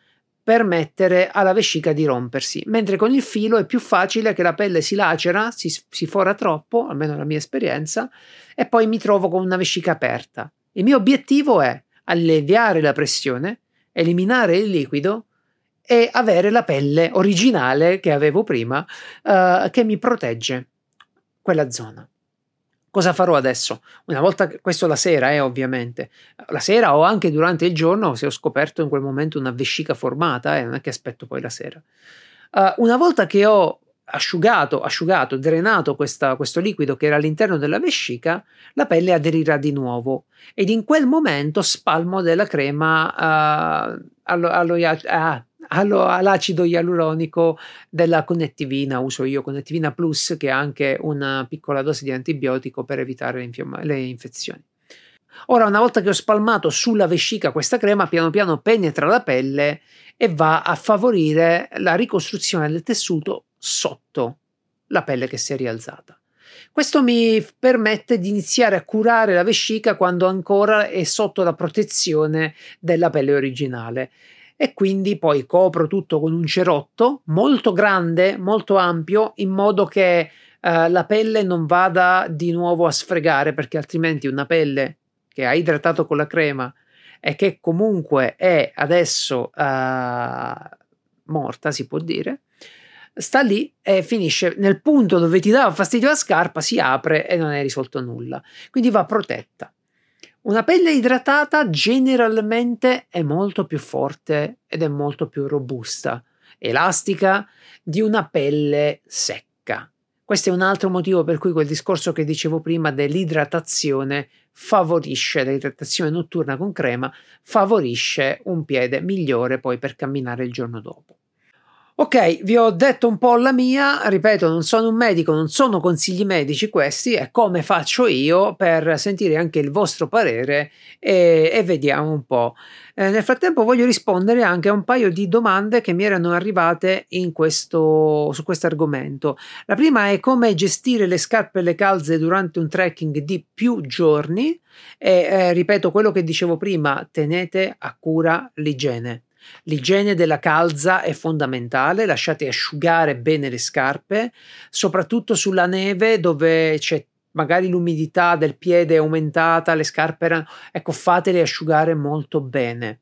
permettere alla vescica di rompersi, mentre con il filo è più facile che la pelle si lacera, si, si fora troppo, almeno la mia esperienza, e poi mi trovo con una vescica aperta. Il mio obiettivo è alleviare la pressione, eliminare il liquido e avere la pelle originale che avevo prima uh, che mi protegge quella zona. Cosa farò adesso? Una volta, questo la sera, eh, ovviamente. La sera o anche durante il giorno, se ho scoperto in quel momento una vescica formata, eh, non è che aspetto poi la sera. Uh, una volta che ho asciugato, asciugato, drenato questa, questo liquido che era all'interno della vescica, la pelle aderirà di nuovo ed in quel momento spalmo della crema uh, allo, allo, ah, all'acido ialuronico della connettivina, uso io connettivina plus che ha anche una piccola dose di antibiotico per evitare le infezioni. Ora, una volta che ho spalmato sulla vescica questa crema, piano piano penetra la pelle e va a favorire la ricostruzione del tessuto sotto la pelle che si è rialzata. Questo mi permette di iniziare a curare la vescica quando ancora è sotto la protezione della pelle originale e quindi poi copro tutto con un cerotto molto grande, molto ampio, in modo che uh, la pelle non vada di nuovo a sfregare, perché altrimenti una pelle che ha idratato con la crema e che comunque è adesso uh, morta, si può dire, sta lì e finisce nel punto dove ti dava fastidio la scarpa, si apre e non è risolto nulla. Quindi va protetta. Una pelle idratata generalmente è molto più forte ed è molto più robusta, elastica di una pelle secca. Questo è un altro motivo per cui quel discorso che dicevo prima dell'idratazione favorisce l'idratazione notturna con crema, favorisce un piede migliore poi per camminare il giorno dopo. Ok, vi ho detto un po' la mia, ripeto, non sono un medico, non sono consigli medici questi, è come faccio io per sentire anche il vostro parere e, e vediamo un po'. Eh, nel frattempo voglio rispondere anche a un paio di domande che mi erano arrivate questo, su questo argomento. La prima è come gestire le scarpe e le calze durante un trekking di più giorni e eh, ripeto quello che dicevo prima, tenete a cura l'igiene L'igiene della calza è fondamentale, lasciate asciugare bene le scarpe, soprattutto sulla neve dove c'è magari l'umidità del piede è aumentata, le scarpe erano, ecco, fatele asciugare molto bene,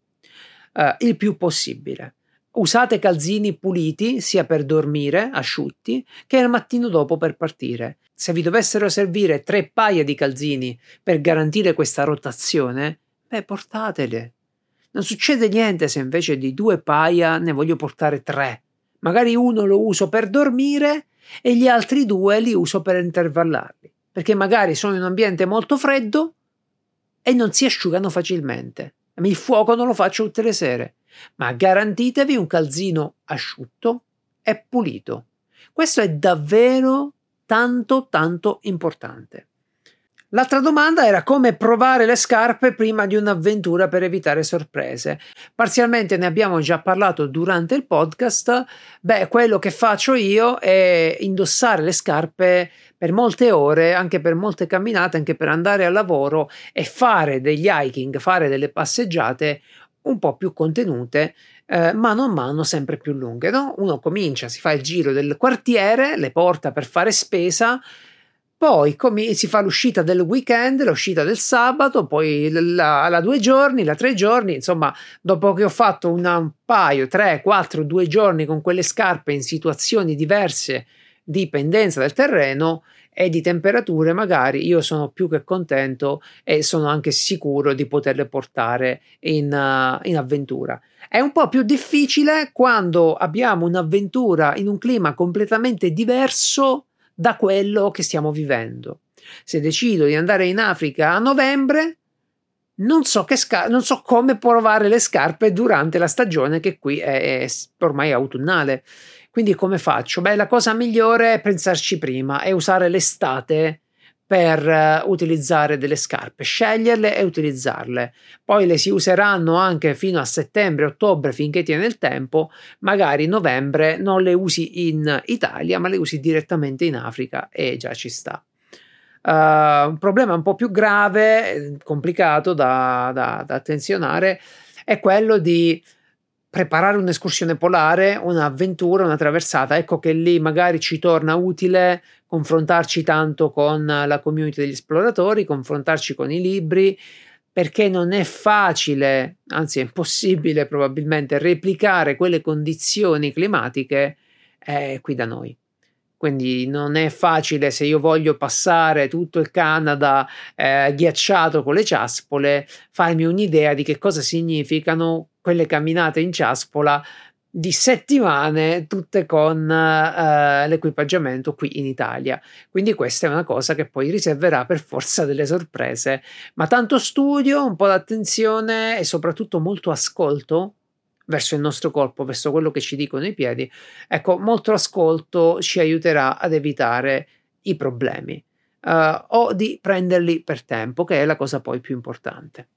uh, il più possibile. Usate calzini puliti sia per dormire, asciutti, che il mattino dopo per partire. Se vi dovessero servire tre paia di calzini per garantire questa rotazione, beh, portatele. Non succede niente se invece di due paia ne voglio portare tre. Magari uno lo uso per dormire e gli altri due li uso per intervallarli, perché magari sono in un ambiente molto freddo e non si asciugano facilmente. Il fuoco non lo faccio tutte le sere, ma garantitevi un calzino asciutto e pulito. Questo è davvero tanto tanto importante. L'altra domanda era come provare le scarpe prima di un'avventura per evitare sorprese. Parzialmente ne abbiamo già parlato durante il podcast. Beh, quello che faccio io è indossare le scarpe per molte ore, anche per molte camminate, anche per andare al lavoro e fare degli hiking, fare delle passeggiate un po' più contenute eh, mano a mano sempre più lunghe. No? Uno comincia, si fa il giro del quartiere, le porta per fare spesa, poi com- si fa l'uscita del weekend, l'uscita del sabato, poi la, la due giorni, la tre giorni, insomma, dopo che ho fatto una, un paio, tre, quattro, due giorni con quelle scarpe in situazioni diverse dipendenza del terreno e di temperature magari io sono più che contento e sono anche sicuro di poterle portare in, uh, in avventura. È un po' più difficile quando abbiamo un'avventura in un clima completamente diverso da quello che stiamo vivendo. Se decido di andare in Africa a novembre, non so, sca- non so come provare le scarpe durante la stagione che qui è, è ormai autunnale. Quindi come faccio? Beh, la cosa migliore è pensarci prima e usare l'estate per uh, utilizzare delle scarpe, sceglierle e utilizzarle. Poi le si useranno anche fino a settembre-ottobre finché tiene il tempo, magari novembre non le usi in Italia, ma le usi direttamente in Africa e già ci sta. Uh, un problema un po' più grave, complicato da, da, da attenzionare, è quello di preparare un'escursione polare, un'avventura, una traversata, ecco che lì magari ci torna utile confrontarci tanto con la community degli esploratori, confrontarci con i libri, perché non è facile, anzi è impossibile probabilmente replicare quelle condizioni climatiche eh, qui da noi. Quindi non è facile se io voglio passare tutto il Canada eh, ghiacciato con le ciaspole, farmi un'idea di che cosa significano quelle camminate in ciaspola di settimane, tutte con uh, l'equipaggiamento qui in Italia. Quindi questa è una cosa che poi riserverà per forza delle sorprese. Ma tanto studio, un po' d'attenzione e soprattutto molto ascolto verso il nostro corpo, verso quello che ci dicono i piedi. Ecco, molto ascolto ci aiuterà ad evitare i problemi uh, o di prenderli per tempo, che è la cosa poi più importante.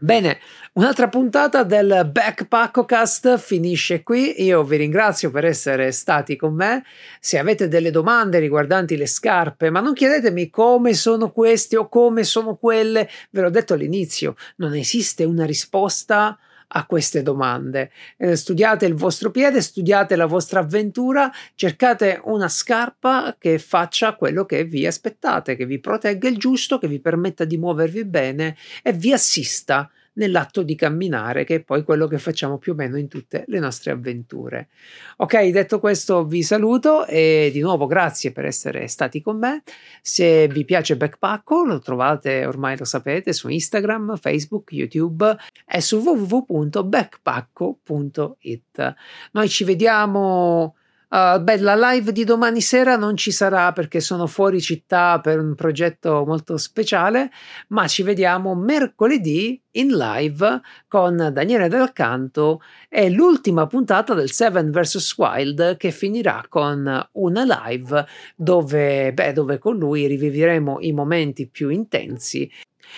Bene, un'altra puntata del Backpackocast finisce qui. Io vi ringrazio per essere stati con me. Se avete delle domande riguardanti le scarpe, ma non chiedetemi come sono queste o come sono quelle, ve l'ho detto all'inizio, non esiste una risposta a queste domande. Eh, studiate il vostro piede, studiate la vostra avventura, cercate una scarpa che faccia quello che vi aspettate, che vi protegga il giusto, che vi permetta di muovervi bene e vi assista nell'atto di camminare, che è poi quello che facciamo più o meno in tutte le nostre avventure. Ok, detto questo vi saluto e di nuovo grazie per essere stati con me. Se vi piace Backpacko lo trovate, ormai lo sapete, su Instagram, Facebook, YouTube e su www.backpacko.it. Noi ci vediamo Uh, beh, la live di domani sera non ci sarà perché sono fuori città per un progetto molto speciale, ma ci vediamo mercoledì in live con Daniele Del Canto e l'ultima puntata del Seven vs Wild che finirà con una live dove, beh, dove con lui rivivremo i momenti più intensi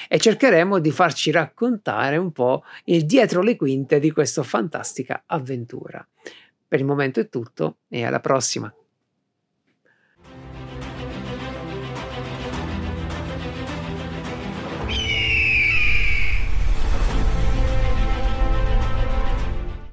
e cercheremo di farci raccontare un po' il dietro le quinte di questa fantastica avventura. Per il momento è tutto e alla prossima.